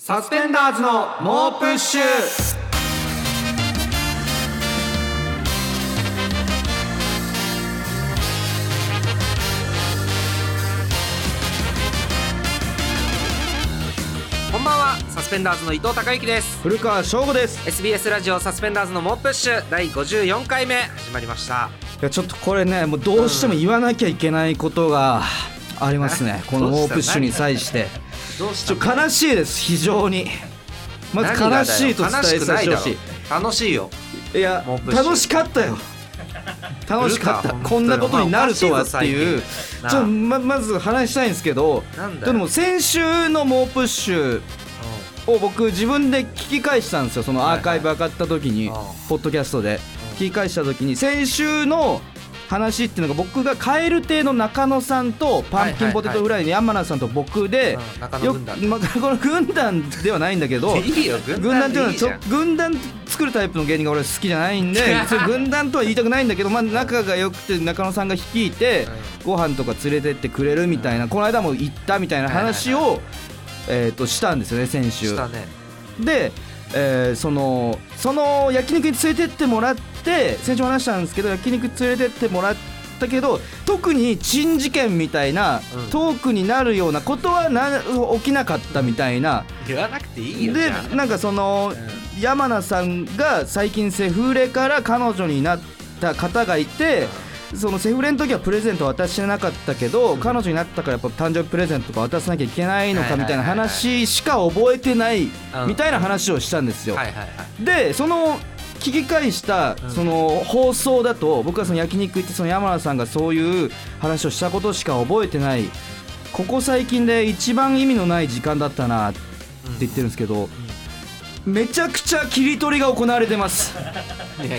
サスペンダーズの猛プッシュ。こんばんはサスペンダーズの伊藤孝之です。古川翔吾です。SBS ラジオサスペンダーズの猛プッシュ。第54回目始まりました。いやちょっとこれねもうどうしても言わなきゃいけないことがありますね、この猛プッシュに際してどうしちょ悲しいです非常に。まず悲しいと伝えさせてほしい。楽しいよ。いや楽しかったよ。楽しかった。こんなことになるとはっていう。ちょままず話したいんですけどでも先週の猛プッシュを僕自分で聞き返したんですよ。そのアーカイブ上がった時にうん。ポッドキャストで。聞き返した時に先週の話っていうのが僕が蛙亭の中野さんとパンプキンポテトフライの山名さんと僕でうん中野よまあこの軍団ではないんだけど 軍軍団っていうのは 軍団作るタイプの芸人が俺好きじゃないんで軍団とは言いたくないんだけど、まあ、仲が良くて中野さんが率いてご飯とか連れてってくれるみたいなこの間も行ったみたいな話はいはいをえーとしたんですよね先週。したね。で、えーそのその焼肉に連れてってもらって先週も話したんですけど焼肉連れてってもらったけど特に珍事件みたいな、うん。トークになるようなことはな起きなかったみたいな。言わなくていいよでじゃあ。なんかその、山名さんが最近セフレから彼女になった方がいて、そのセフレの時はプレゼント渡してなかったけど、彼女になったからやっぱ誕生日プレゼントとか渡さなきゃいけないのかみたいな話しか覚えてないみたいな話をしたんですよ。はいはいはい。でその聞き返したうん。その放送だと僕はその焼肉行ってその山名さんがそういう話をしたことしか覚えてない。ここ最近で一番意味のない時間だったなって言ってるんですけど、めちゃくちゃ切り取りが行われてます。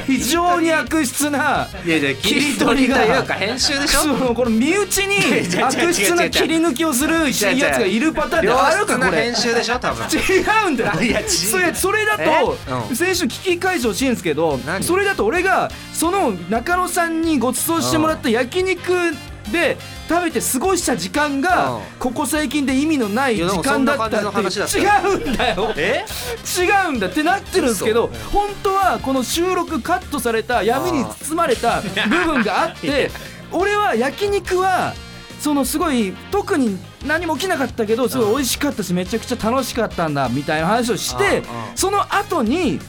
非常に悪質な切り取りというか編集でしょこの身内に悪質な切り抜きをするやつがいるパターンって良あるかこれ。編集でしょ多分。違うんだよ。それだと先週聞き返してほしいんですけど何？それだと俺がその中野さんにご馳走してもらった焼肉で食べて過ごした時間うん。がここ最近で意味のない時間だったって違うんだよ。え？違うんだってなってるんですけど嘘。本当はこの収録カットされた闇に包まれた部分があって 俺は焼肉はそのすごい特に何も起きなかったけどすごい美味しかったしめちゃくちゃ楽しかったんだみたいな話をしてその後に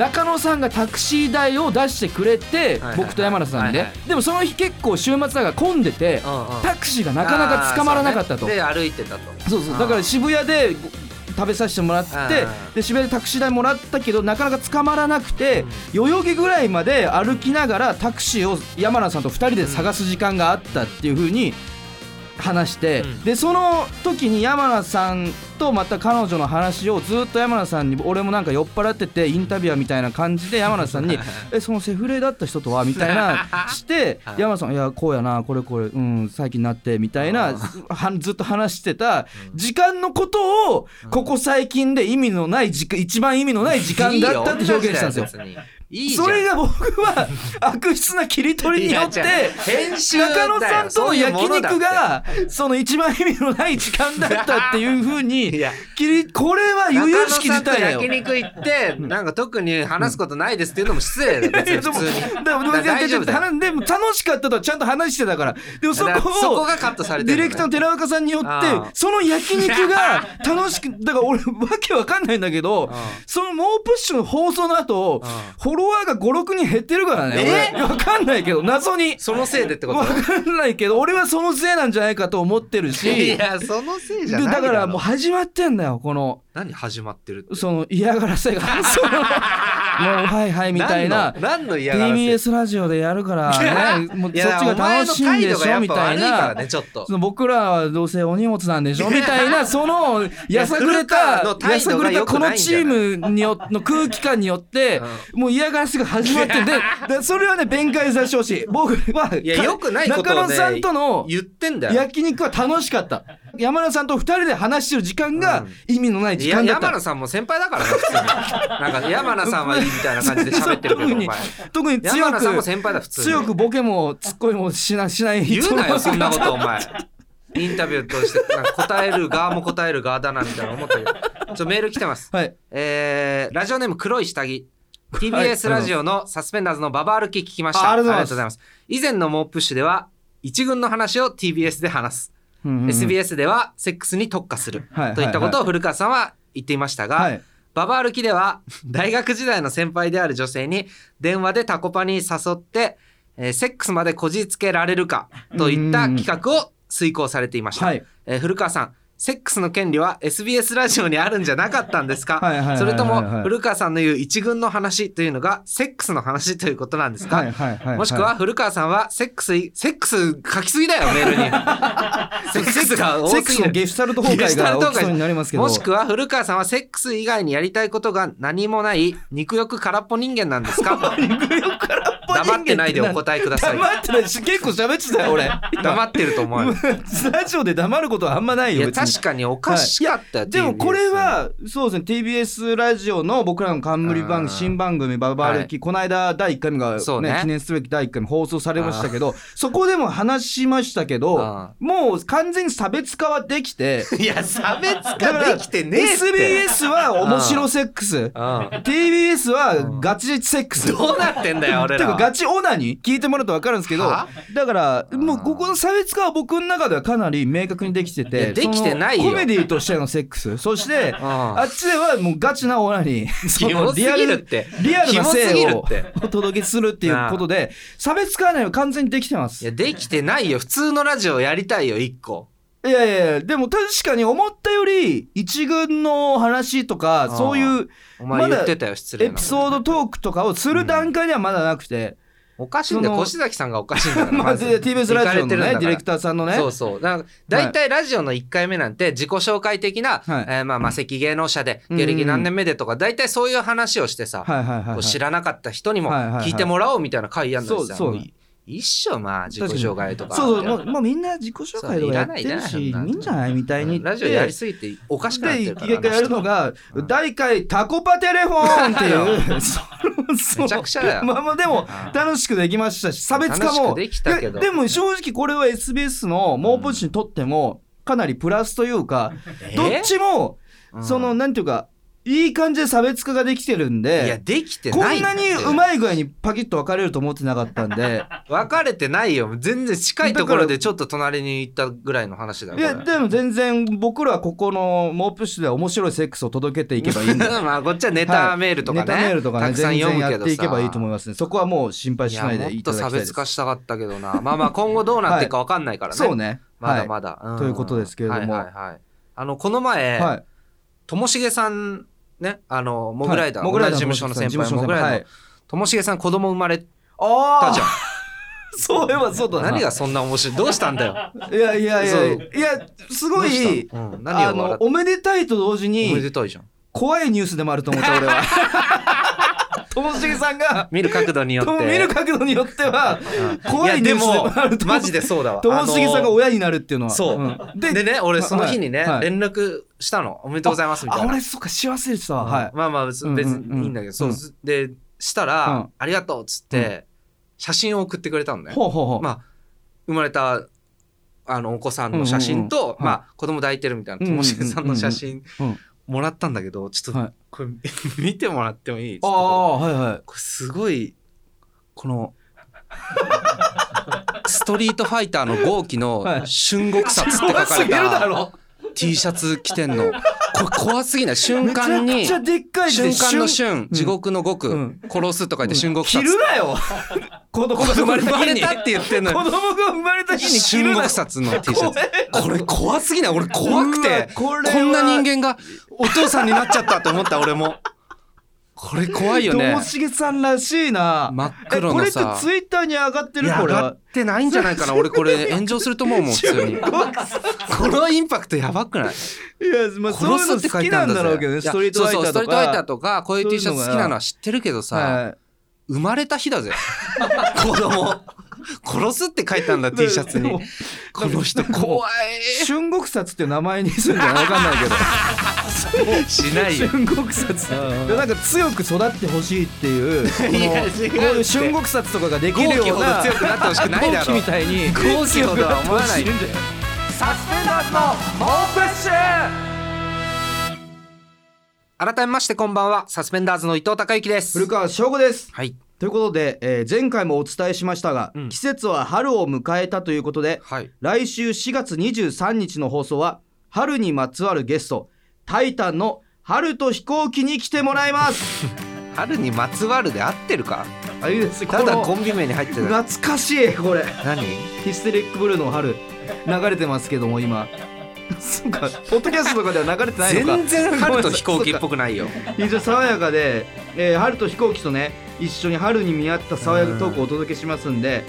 中野さんがタクシー代を出してくれて僕と山田さんででもその日結構週末だから混んでてタクシーがなかなか捕まらなかったと。で歩いてたと。そうそう。だから渋谷で食べさせてもらってうんで渋谷でタクシー代もらったけどなかなか捕まらなくて代々木ぐらいまで歩きながらタクシーを山名さんと2人で探す時間があったっていう風に話して、うん。でその時に山名さんとまた彼女の話をずっと山名さんに俺もなんか酔っ払っててインタビュアーみたいな感じで山名さんに「えそのセフレだった人とは?」みたいな してはい。山名さん「いやこうやなこれこれうん最近なって」みたいなはずっと話してた時間のことをここ最近で意味のない時間一番意味のない時間だったって表現したんですよ。よいいじゃん。それが僕は悪質な切り取りによって編集だよ中野さんとの焼肉がその一番意味のない時間だったっていうふうに いや。切りこれは由々しき事態だよ。中野さんと焼。肉行ってなんか特に話すことないですっていうのも失礼だよ別に普通に。でもでもだ大丈夫だよ。でもでも楽しかったとはちゃんと話してたから。でもそだからこをそこがカットされてるのねディレクターの寺岡さんによってああ。その焼肉が 楽しくだから俺わけわかんないんだけどあその猛プッシュの放送の後あフォロワーが56人減ってるからね。え？俺。わかんないけど謎に。そのせいでってこと？わかんないけど俺はそのせいなんじゃないかと思ってるいしやそのせいじゃでないだからもうう始まってんだよこの何始まってるって？その嫌がらせが。そのもうはいはいみたいな。何の嫌がらせ？TBS ラジオでやるから ねもうそっちが楽しいんでしょ？みたいな。僕らはどうせお荷物なんでしょ？みたいなそのやさぐれたやさぐれたこのチームによの空気感によってもう嫌がらせが始まってんででそれはね弁解させてほしい。僕は中野さんとの言ってんだよ。焼肉は楽しかった山田さんと二人で話してる時間が意味のない時間だった。山名さんも先輩だからな普通に。なんか山名さんはいいみたいな感じで喋ってるけどお特に前。特に強山名さんもく先輩だ普通に。強くボケもツッコミもしなしない。言うなよそんなことお前。インタビューとしてなんか答える側も答える側だなみたいな思ったけど。ちょメール来てます。はい。えーラジオネーム黒い下着。はい TBS ラジオのサスペンダーズのババ歩き聞きました。あありがとうございます。以前の猛プッシュでは一軍の話を TBS で話す、うんうんうん。SBS ではセックスに特化する、はいといったことを古川さんは言っていましたが、はい。ババ歩きでは 大学時代の先輩である女性に電話でタコパに誘って、えーセックスまでこじつけられるかといった企画を遂行されていました、はい。えー古川さんセックスの権利は SBS ラジオにあるんじゃなかったんですか？それとも古川さんの言う一軍の話というのがセックスの話ということなんですか、もしくは古川さんはセックスいセックス書きすぎだよメールに。セックスが多セックスすぎる。のゲシュタルト崩壊が起きそうになりますけど。もしくは古川さんはセックス以外にやりたいことが何もない肉欲空っぽ人間なんですか？黙ってないでお答えください。黙ってない。し結構喋ってたよ俺。黙ってると思うよ。ラジオで黙ることはあんまないいやよ別に。確かにおかしかったよ、でもこれはそうですね TBS ラジオの僕らの冠番うん。組新番組「ババ歩き」この間第1回目が、ねね。記念すべき第1回目放送されましたけどそこでも話しましたけどあもう完全に差別化はできていや差別化できてねえって。SBS は面白セックス。うん。TBS はガチセックス。どうなってんだよ俺てらガチオナに聞いてもらうと分かるんですけどは？だからもうここの差別化は僕の中ではかなり明確にできててできてないコメディとしてのセックス。そしてあっちではもうガチなオナにそ キモすぎのリアルるってリアルな性をお届けするっていうことで差別化はね完全にできてます。いやできてないよ。普通のラジオやりたいよ一個いやいやでも確かに思ったより一軍の話とかあそういうお前言ってたよ失礼なエピソードトークとかをする段階ではまだなくて、おかしいんだよ。越崎さんがおかしいんだから まず。で TBS ラジオのねディレクターさんのね。そうそう。だから大体ラジオの1回目なんて自己紹介的な、はい。えーまあ魔石芸能者でうん芸歴何年目でとか大体そういう話をしてさ、はいはい知らなかった人にもはいはいはい聞いてもらおうみたいな回やんのにさ。そうそう。もい一緒まあ自己紹介とかそうそうもうもうみんな自己紹介とかやってるしいいんじゃないみたいにラジオやりすぎておかしくなってでるから一回やるのがうん第1回タコパテレフォンっていう めちゃくちゃだよまあまあでもうん楽しくできましたし差別化も。楽しくできたけど。ででも正直これは SBS の猛プッシュにとってもかなりプラスというかえどっちもうん。そのなんていうかいい感じで差別化ができてるんいやでできてこないんなにうまい具合にパキッと分かれると思ってなかったんで。分かれてないよ。全然近いところでちょっと隣に行ったぐらいの話だよいやでも全然僕らはここの猛プッシュでは面白いセックスを届けていけばいいんで。まあこっちはネタメールとかね、ネタメールとかねたくさん読むけどさやっていけばいいと思います。ねそこはもう心配しないでいただきたいです。別化したかったけどな。まあまあ今後どうなっていくか分かんないからね、そうね。まだまだ、ん。ということですけれども。はいはいはい。あのこの前、はいはい。ともしげさんねあのモグライダー、モグライダー事務所の先輩モグライダーともしげさん子供生まれたあじゃん。あ そういえばそうだな。何がそんな面白いどうしたんだよ、いやいやいやいや。すごいうん、何あのおめでたいと同時おめにでたいじゃん。怖いニュースでもあると思った俺は ともしげさんが見る角度によって。と見る角度によっては怖いニュースでも マジでそうだわ。ともしげさんが親になるっていうのは。そう。ん。ででね俺その日にね、連絡したの。おめでとうございますみたいな。あ俺そっか幸せでした。わはい。まあまあ別にいいんだけど、そううん。でしたら、うん。ありがとうっつって、写真を送ってくれたのね、ほうほうほう。まあ生まれたあのお子さんの写真と、まあ子供抱いてるみたいなともしげさんの写真うん。もらったんだけどちょっと、はいこれ 見てもらってもいい？ああはいはい。これすごいこの ストリートファイターの号機のはい。春国殺って書かれたろ。T シャツ着てんの怖すぎない。瞬間にめちゃくちゃでっかい瞬間の瞬。瞬。地獄の極、うん。殺すと書いて春国着殺るなよ。子供が生生ままれた日に。って言ってんのに。子供が生まれた日に着る春なよ。国殺の T シャツ。これ怖すぎない？俺怖くて。こんな人間がお父さんになっちゃったと思った俺もこれ怖いよね。ともしげさんらしいな。真っ黒のさ。えこれってツイッターに上がってるこれはってないんじゃないかな。俺これ炎上すると思うもん 普通に。このインパクトやばくない？いやまあそういうの殺すって書好きなんだろうけどねストリートファイターとートファイターかとかこういう T シャツ好きなのは知ってるけどさ、はい生まれた日だぜ。子供。殺すって書いたんだ T シャツに。この人怖い。春国殺って名前にするんじゃわかんないけどしないよ。春国殺。でなんか強く育ってほしいっていうこの春国殺とかができるような強くなってほしくないだろ。みたい。に豪気ほどは思わない。サスダーズの猛プッシュ改めましてこんばんは。サスペンダーズの伊藤孝之です。古川翔吾です。はい。ということで、えー前回もお伝えしましたが、うん。季節は春を迎えたということではい。来週4月23日の放送は春にまつわるゲストタイタンの春と飛行機に来てもらいます。春にまつわるで合ってるか？あいいです。ただコンビ名に入ってる懐かしいこれ。何？ヒステリックブルーの春流れてますけども今。そうかポッドキャストとかでは流れてないのか。全然春と飛行機っぽくくないよ。非常に爽やかで、えー春と飛行機とね一緒に春に見合った爽やかトークをお届けしますんで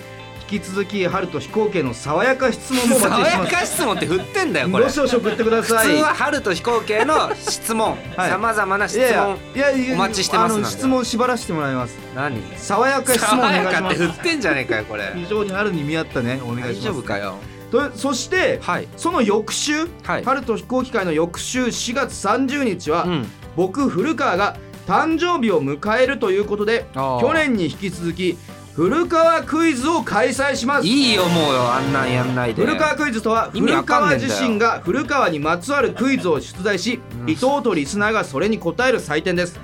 引き続き春と飛行機への爽やか質問もお爽や待ちしてます。か質問って振ってんだよこれ。どしどし送ってください。普通は春と飛行機への質問はい。さまざまな質いやいや問いやいやお待ちしてますなんで質問縛らせてもらいます。何爽やか質問お爽願いしますやかって振ってんじゃねえかよこれ。非常に春に見合ったねお願い大します。丈夫かよとそしてはい。その翌週、はい。春と飛行機会の翌週4月30日は、うん。僕古川が誕生日を迎えるということであー。去年に引き続き古川クイズを開催します。いいよもうよあんなんやんないで。古川クイズとは意味古川わかんねえんだよ。自身が古川にまつわるクイズを出題し、うん。伊藤とリスナーがそれに答える祭典です。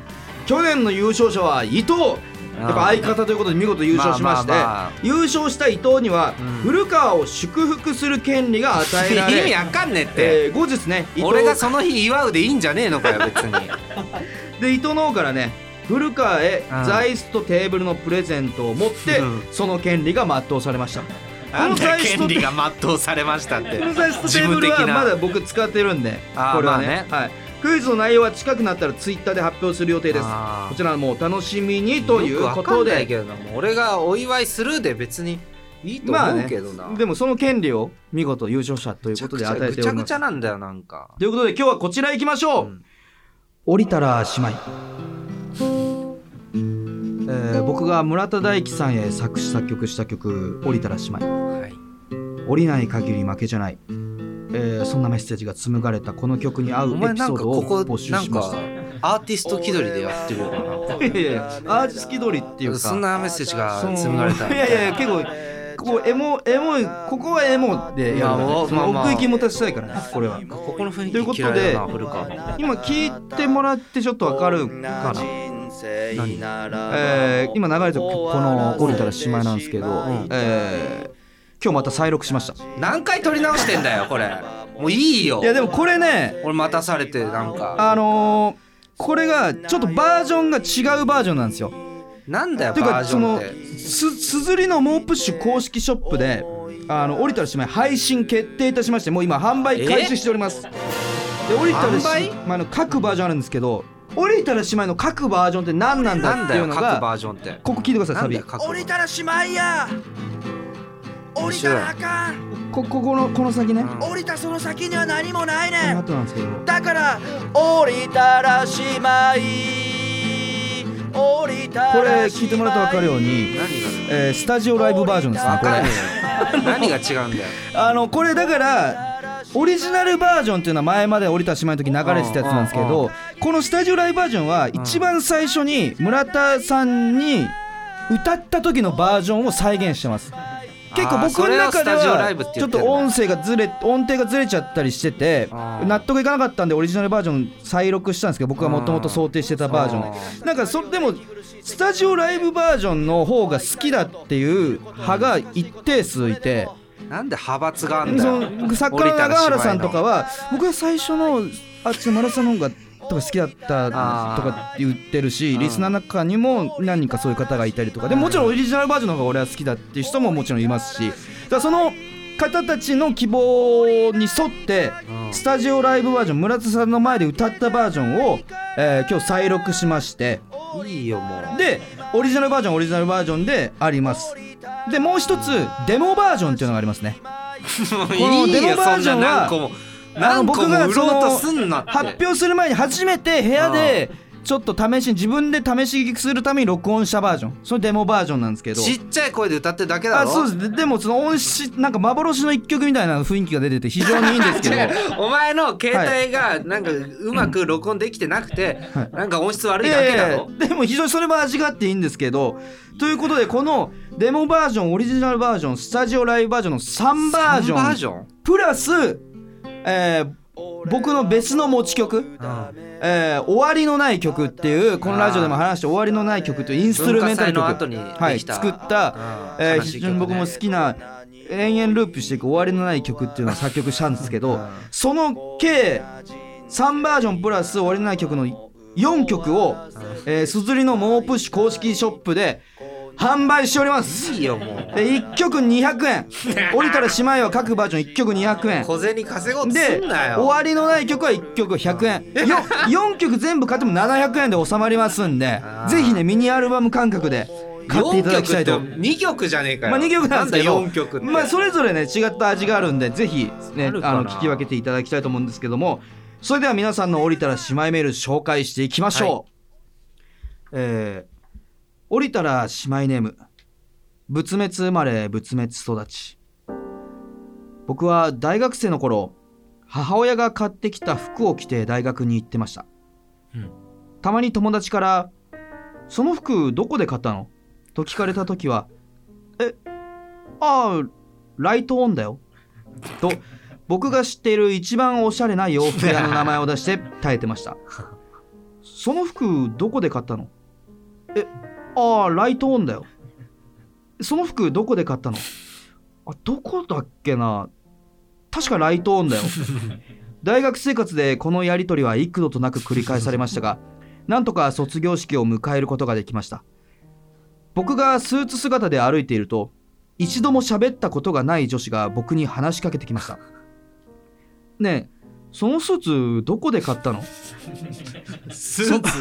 去年の優勝者は伊藤。やっぱ相方ということで見事優勝しまして、まあまあまあ。優勝した伊藤にはうん。古川を祝福する権利が与えられ、意味わかんねえって、えー後日ね伊藤俺がその日祝うでいいんじゃねえのかよ別に。で伊藤の方からね古川へうん。座椅子とテーブルのプレゼントを持って、うん。その権利が全うされました。権利が全うされましたって。この座椅子とテーブルはまだ僕使ってるんでこれはね,、まあはい、クイズの内容は近くなったらツイッターで発表する予定です。こちらもお楽しみにということわかんないで。けど俺がお祝いするで別にいいと思うまあね。けどな、でもその権利を見事優勝者というぐちゃことでぐちゃぐちゃ与えております。ぐちゃなんだよなんか、ということで今日はこちら行きましょう、うん。降りたら姉妹、えー僕が村田大樹さんへ作詞作曲した曲「降りたら姉妹」はい。降りない限り負けじゃない、えーそんなメッセージが紡がれたこの曲に合おうエ前なんかピソードを募集しました。アーティスト気取りでやってるよな。いやいやいやアーティスト気取りっていうか。そんなメッセージが紡がれたいやいやいや結構ここエモエモいここはエモでやるから、まあ。そ奥行き持たせたいからねこれは。ここの雰囲ということで今聞いてもらってちょっとわかるかな何えー今流れてるこの「降りたらしまい」なんですけど、んえー今日また再録しました。何回撮り直してんだよこれ。もういいよ。いやでもこれね俺待たされてなんか。あのーこれがちょっとバージョンが違うバージョンなんですよ。なんだよというバージョンかそのすすずりの猛プッシュ公式ショップであの降りたらしまい配信決定いたしましてもう今販売開始しております。で降りたらし販売？まいの各バージョンあるんですけど降りたらしまいの各バージョンって何なんだっていうのがバージョンって。ここ聞いてくださいサビ。なんだよ各バージョン。たらしまいや。降りたらあかん。こここのこの先ね。うん。降りたその先には何もないねん。この後なんですけど。だから降りたらしまい。降りたらしまい。これ聞いてもらったら分かるように、何がえースタジオライブバージョンですねこれ。何が違うんだよ。あのこれだからオリジナルバージョンっていうのは前まで降りたしまいの時に流れてたやつなんですけどこのスタジオライブバージョンは一番最初に村田さんに歌った時のバージョンを再現してます。結構僕の中ではちょってと音声がずれ音程がずれちゃったりしてて納得いかなかったんでオリジナルバージョン再録したんですけど僕がもともと想定してたバージョン。なんかそれでもスタジオライブバージョンの方が好きだっていう派が一定数いて。なんで派閥があんだそよの作家の永原さんとかは僕は最初のあっちのマラソンの方がとか好きだったとか言ってるしうん。リスナーの中にも何人かそういう方がいたりとか。でもちろんオリジナルバージョンの方が俺は好きだっていう人ももちろんいますしだその方たちの希望に沿ってうん。スタジオライブバージョン村田さんの前で歌ったバージョンを、えー今日再録しまして。いいよもう。でオリジナルバージョンオリジナルバージョンであります。でもう一つデモバージョンっていうのがありますね。いいよデモバージョンは僕がも売ろうとすんなって。発表する前に初めて部屋でちょっと試しに自分で試し聞きするために録音したバージョン。そのデモバージョンなんですけど。ちっちゃい声で歌ってるだけだあろそうです。ででもその音質なんか幻の一曲みたいな雰囲気が出てて非常にいいんですけど。お前の携帯がなんかうまく録音できてなくて、はい。なんか音質悪いいだけだろ、でも非常にそれも味があっていいんですけどということでこのデモバージョンオリジナルバージョンスタジオライブバージョンの3バージョン。三バージョン？プラスえー僕の別の持ち曲、うん。えー終わりのない曲っていうこのラジオでも話した終わりのない曲というインストゥルメンタル曲。はい、作った、うん。えー非常に僕も好きな延々ループしていく終わりのない曲っていうのを作曲したんですけど、うん。その計3バージョンプラス終わりのない曲の4曲をえーすずりのモープッシュ公式ショップで販売しております。いいよもう。で1曲200円。降りたら姉妹は各バージョン1曲200円。小銭稼ごうとすでんなよ。終わりのない曲は1曲100円。よ4曲全部買っても700円で収まりますんでぜひねミニアルバム感覚で買っていただきたいと。4曲って2曲じゃねえかよ。まあ2曲なんですけどだ4曲まあそれぞれね違った味があるんでぜひねあの聞き分けていただきたいと思うんですけども。それでは皆さんの降りたら姉妹メール紹介していきましょう、えー降りたら姉妹ネーム。仏滅生まれ仏滅育ち。僕は大学生の頃母親が買ってきた服を着て大学に行ってました、うん。たまに友達から「その服どこで買ったの?」と聞かれた時は「えああライトオンだよ」と僕が知っている一番おしゃれな洋服屋の名前を出して 耐えてました。その服どこで買ったの？えああライトオンだよ。その服どこで買ったの？あどこだっけな？確かライトオンだよ。大学生活でこのやり取りは幾度となく繰り返されましたがなんとか卒業式を迎えることができました。僕がスーツ姿で歩いていると一度も喋ったことがない女子が僕に話しかけてきました。ねえそのスーツどこで買ったの？スーツ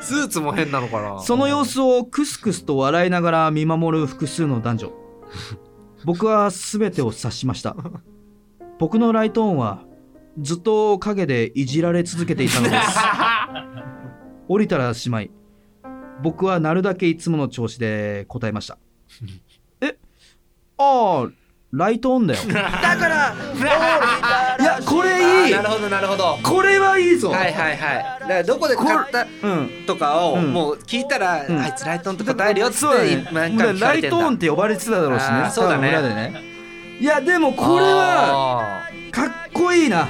スーツも変なのかな？その様子をクスクスと笑いながら見守る複数の男女。僕は全てを察しました。僕のライトオンはずっと影でいじられ続けていたのです。降りたらしまい。僕はなるだけいつもの調子で答えました。え？ああライトオンだよ。だから降りたこあれいい。ーなるほどなるほど。これはいいぞ、はいはいはい。だからどこで買ったうんとかをうん。もう聞いたら、ん。あいつライトオンと答えるよっつってそうだね。何回ライトオンって呼ばれてただろうしね。そうだね。裏でね。いやでもこれはあかっこいいな。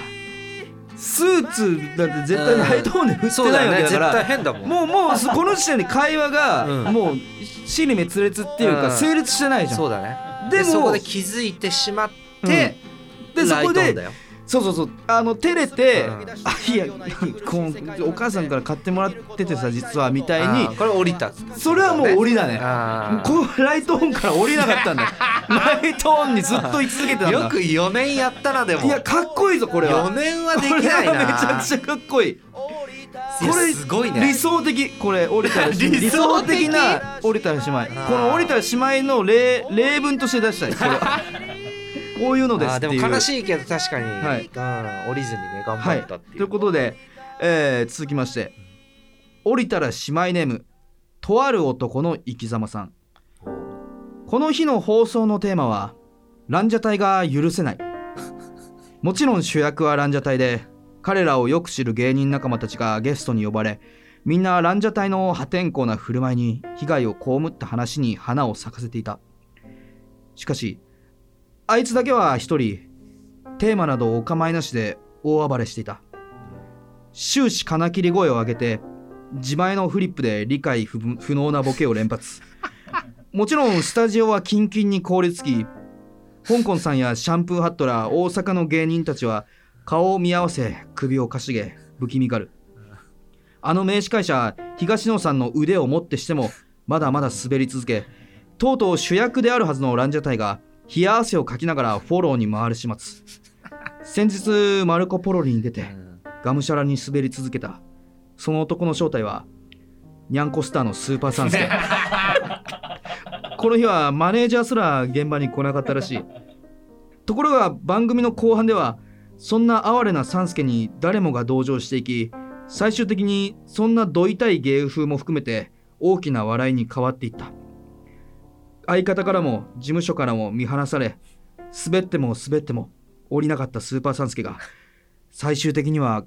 スーツだって絶対ライトオンで振ってないわけだよね絶だから、対変だもん。もうもうそこの時点で会話が、うん。もう死に滅裂っていうか、うん。成立してないじゃん。そうだね。でもでそこで気づいてしまって、でそこでライトオンだよそうそうそう。あの照れて、うん。あいやこうお母さんから買ってもらっててさ実はみたいあにーこれ降りたそれはもう降りだね。こうライトオンから降りなかったんだよ。ライトオンにずっと居続けてたんだ。よく4年やったなでも。いやかっこいいぞこれは。4年はできない これはめちなゃくちゃかっこいい。これすごいね。理想的。これ降りたらし 理想的？な降りたら姉妹ーこの降りたら姉妹の例例文として出したい。これはこういうのですっていう。でも悲しいけど確かに、はい。うん、降りずにね頑はい張ったってい。う、ということで、えー続きまして降りたら姉妹ネームとある男の生き様さん。この日の放送のテーマはランジャタイが許せない。もちろん主役はランジャタイで彼らをよく知る芸人仲間たちがゲストに呼ばれみんなランジャタイの破天荒な振る舞いに被害を被った話に花を咲かせていた。しかしあいつだけは一人テーマなどお構いなしで大暴れしていた。終始金切り声を上げて自前のフリップで理解不不能なボケを連発。もちろんスタジオはキンキンに凍りつき香港さんやシャンプーハットら大阪の芸人たちは顔を見合わせ首をかしげ不気味がる。あの名司会者東野さんの腕をもってしてもまだまだ滑り続けとうとう主役であるはずのランジャタイが冷や汗をかきながらフォローに回る始末。先日マルコ・ポロリに出てうん。がむしゃらに滑り続けた。その男の正体はニャンコスターのスーパーサンスケこの日はマネージャーすら現場に来なかったらしい。ところが番組の後半ではそんな哀れなサンスケに誰もが同情していき最終的にそんなど痛い芸風も含めて大きな笑いに変わっていった相方からも事務所からも見放され滑っても滑っても降りなかったスーパーサンスケが最終的には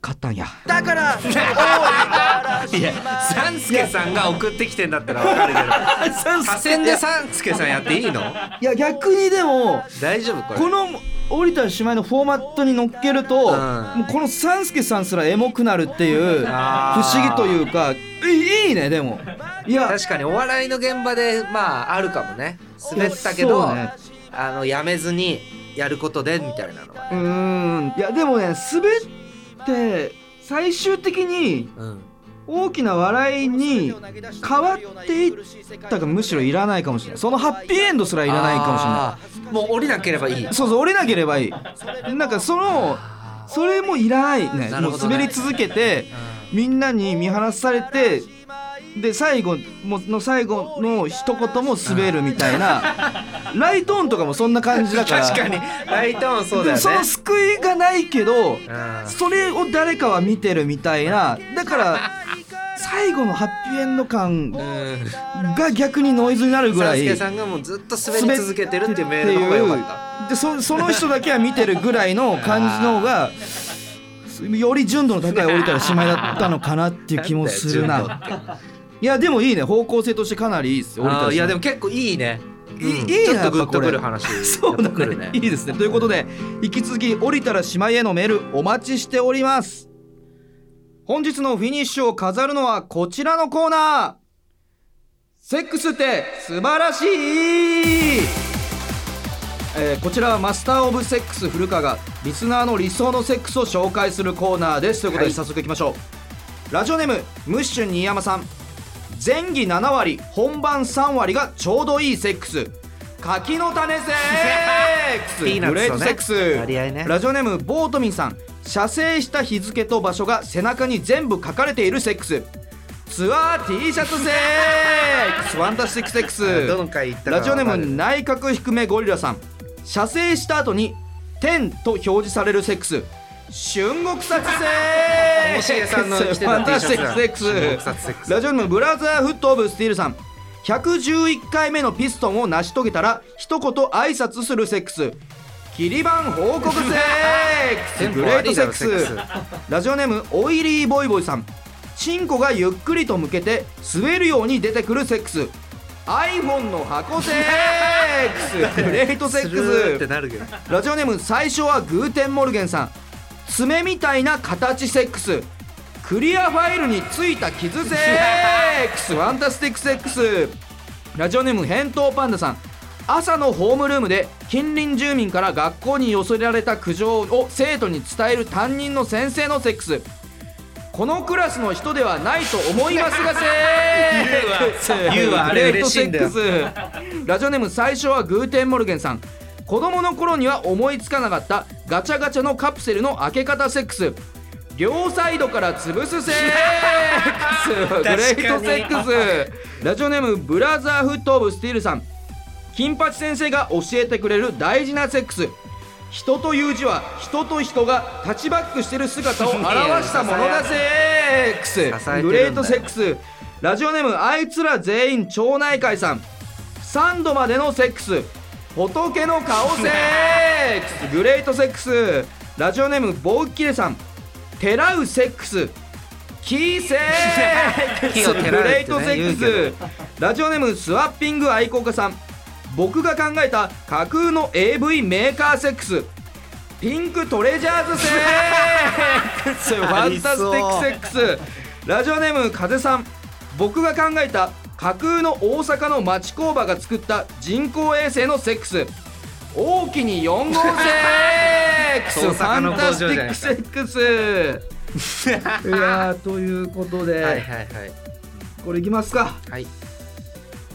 勝ったんや。だからいやサンスケさんが送ってきてんだったらわかるけどでサンスケさんやっていいの？いや逆にでも大丈夫これ。この降りたらしまいのフォーマットに乗っけると、ん。もうこの三助さんすらエモくなるっていう不思議というかいいいねでもいや確かにお笑いの現場でまああるかもね。滑ったけど、ね。あのやめずにやることでみたいなのはうーん。いやでもね滑って最終的にうん大きな笑いに変わっていったがむしろいらないかもしれない。そのハッピーエンドすらいらないかもしれない。もう降りなければいい。そうそう降りなければいい。なんかそのそれもいらないね。もう滑り続けてみんなに見放されてで最後もの最後の一言も滑るみたいな ライトオンとかもそんな感じだから。確かに。ライトオンそうだよね。その救いがないけどうん。それを誰かは見てるみたいなだから最後のハッピーエンド感うん。が逆にノイズになるぐらいサスケさんがもうずっと滑り続けてるっていうメールの方が良かった。でそその人だけは見てるぐらいの感じの方が より純度の高い降りたらしまいだったのかなっていう気もするな。いやでもいいね。方向性としてかなりいいですよ。い。やでも結構いいね。いうん。いいいちょっとグッとれくる話。そうだやっぱ来るね。いいですね。ということで引き続き降りたらしまいへのメールお待ちしております。本日のフィニッシュを飾るのはこちらのコーナー。セックスって素晴らしい。えーこちらは Master of Sex 古川がリスナーの理想のセックスを紹介するコーナーです。ということではい。早速いきましょう、ラジオネームムッシュ新山さん前戯7割本番3割がちょうどいいセックス。柿の種セックス。ピーナッツとねグレートセックス。割合ね。ラジオネームボートミンさん。射精した日付と場所が背中に全部書かれているセックス。ツアー T シャツセックス。ファンタスティックセックス。どの回行ったかラジオネーム内角低めゴリラさん。射精した後に「点」と表示されるセックス春国殺セともしげさんの着てたファン T タスシャツだ。ティックセック春国ス。殺セックスラジオネームブラザーフットオブスティールさん。111回目のピストンを成し遂げたら一言挨拶するセックス。切り板報告セックス。グレートセックス。クラジオネームオイリーボイボイさん。チンコがゆっくりと剥けて滑るように出てくるセックス。iPhone の箱セックス。グレートセッス。ルーってクなるけど。スラジオネーム最初はグーテンモルゲンさん爪みたいな形セックス。クリアファイルについた傷セックス。ファンタスティックセックス。ラジオネーム返答パンダさん。朝のホームルームで近隣住民から学校に寄せられた苦情を生徒に伝える担任の先生のセックス。このクラスの人ではないと思いますがセックス言うわ。あれ嬉しいんだよ。ラジオネーム最初はグーテンモルゲンさん子供の頃には思いつかなかったガチャガチャのカプセルの開け方セックス。両サイドから潰すセックス。グレートセックス。ラジオネームブラザーフットオブスティールさん。金八先生が教えてくれる大事なセックス。人という字は人と人がタッチバックしてる姿を表したものだセックス。グレートセックス。ラジオネームあいつら全員町内会さん。3度までのセックス仏の顔セックス。グレートセックス。ラジオネームボウッキレさん。てらうセックス。キーセックス。木をてグレートセックス。ラジオネームスワッピング愛好家さん。僕が考えた架空の AV メーカーセックス。ピンクトレジャーズセックス。ファンタスティックセックス。ラジオネーム風さん。僕が考えた架空の大阪の町工場が作った人工衛星のセックス。おおきに4号セックスファンタスティックセックス。いやーということで、はいはいはい。これいきますか。はい。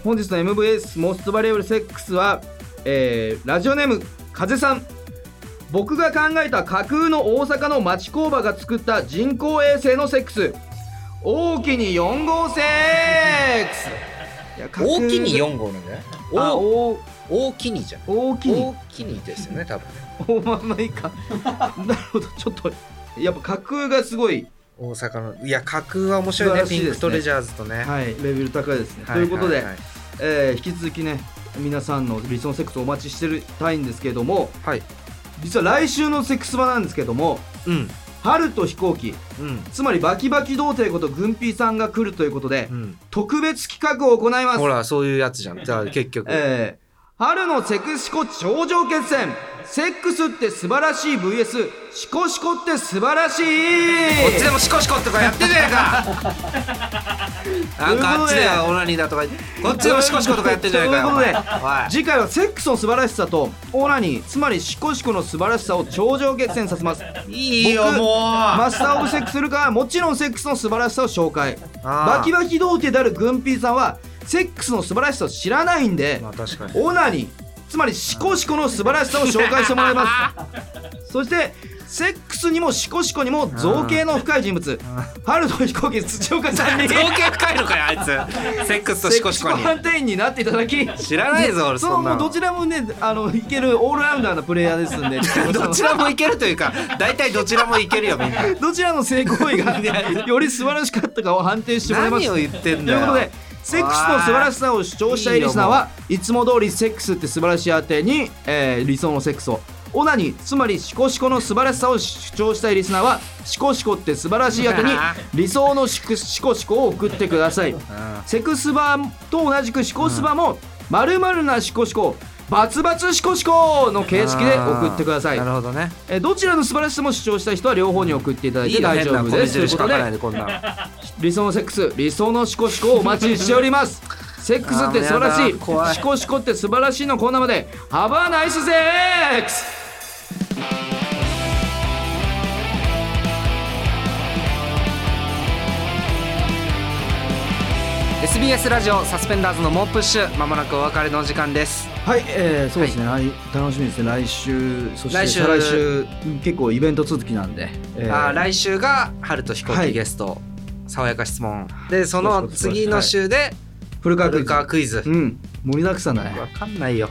本日の MVS モストバリエブルセックスは、えーラジオネーム風さん。僕が考えた架空の大阪の町工場が作った人工衛星のセックス大きに4号セックス大きに4号なんじゃない？あおお大きにじゃん。大きに。大きにですよね多分ね。おまあまあいいか。なるほど。ちょっとやっぱ架空がすごい。大阪のいや架空は面白いね。ね。ピンクトレジャーズとね。はい。レベル高いですね、はということで、はいはい。えー引き続きね皆さんの理想のセックスをお待ちしてるたいんですけれどもはい。実は来週のセックス場なんですけどもうん春と飛行機。うん。つまりバキバキ童貞ことグンピーさんが来るということで、うん。特別企画を行います。ほらそういうやつじゃん。じゃあ結局。えー春のセクシコ頂上決戦。セックスって素晴らしい VS シコシコって素晴らしい。こっちでもシコシコとかやってんじゃねえ。かなんかあっちではオナニーだとかこっちでもシコシコとかやってんじゃかよということで次回はセックスの素晴らしさとオナニーつまりシコシコの素晴らしさを頂上決戦させます。いいよ僕もう。マスター・オブ・セックスするかはもちろんセックスの素晴らしさを紹介。バキバキ童貞であるグンピーさんはセックスの素晴らしさを知らないんでまあ確かに。オナニーつまりシコシコの素晴らしさを紹介してもらいます。そしてセックスにもシコシコにも造形の深い人物。春の飛行機土岡さんに。造形深いのかよあいつ。セックスとシコシコに。セックス判定員になっていただき知らないぞ俺その。もうどちらもねあのいけるオールラウンダーなプレイヤーですんで。どちらもいけるというか大体どちらもいけるよみんな。どちらの性行為が より素晴らしかったかを判定してもらいます。何を言ってんだよ。ということでセックスの素晴らしさを主張したいリスナーはいつも通りセックスって素晴らしい宛てに、えー理想のセックスを。オナニーつまりシコシコの素晴らしさを主張したいリスナーはシコシコって素晴らしい宛てに 理想のシクシコシコを送ってください。セクスバと同じくシコスバも〇〇なシコシコバツバツシコシコの形式で送ってください。なるほどね。えーどちらの素晴らしさも主張したい人は両方に送っていただいて大丈夫です。といこんな。の理想のセックス理想のシコシコをお待ちしております。セックスって素晴らしい。い。シコシコって素晴らしいのコーナーまで。ハバーナイスセックス SBS ラジオサスペンダーズの猛プッシュまもなくお別れのお時間です。はい、えー、そうですね、来楽しみですね。来週そして来週。再来週結構イベント続きなんで、えー。あー来週が春と飛行はい。機ゲスト、爽やか質問。でその次の週で古川クイズ。古川クイズ。うん。盛りだくさんだね。わかんないよ、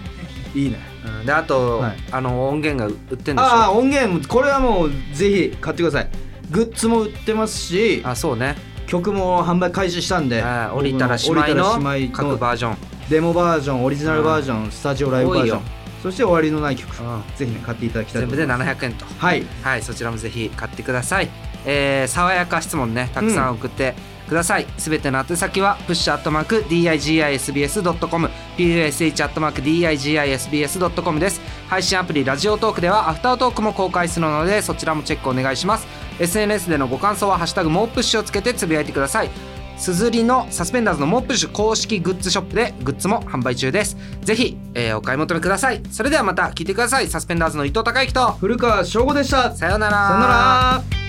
いいね。うん。であと、はい。あの音源が売ってんでしょ？ああ音源これはもうぜひ買ってください。グッズも売ってますし。あそうね曲も販売開始したんで降りたら姉妹降りたらの各バージョン。デモバージョンオリジナルバージョン、スタジオライブバージョンそして終わりのない曲、うん。ぜひね買っていただきたい全部でと思います。700円と。はい。はいそちらもぜひ買ってください。えー、爽やか質問ねたくさん送ってください。すべ、ての宛先はプッシュアットマーク digisbs.com push アットマーク digisbs.com です。配信アプリラジオトークではアフタートークも公開するのでそちらもチェックお願いします SNS でのご感想は「ハッシュタグもうプッシュ」をつけてつぶやいてください。すずりのサスペンダーズのモープッシュ公式グッズショップでグッズも販売中です。ぜひ、えーお買い求めください。それではまた聞いてください。サスペンダーズの伊藤孝之と古川翔吾でした。ささようなら。よなら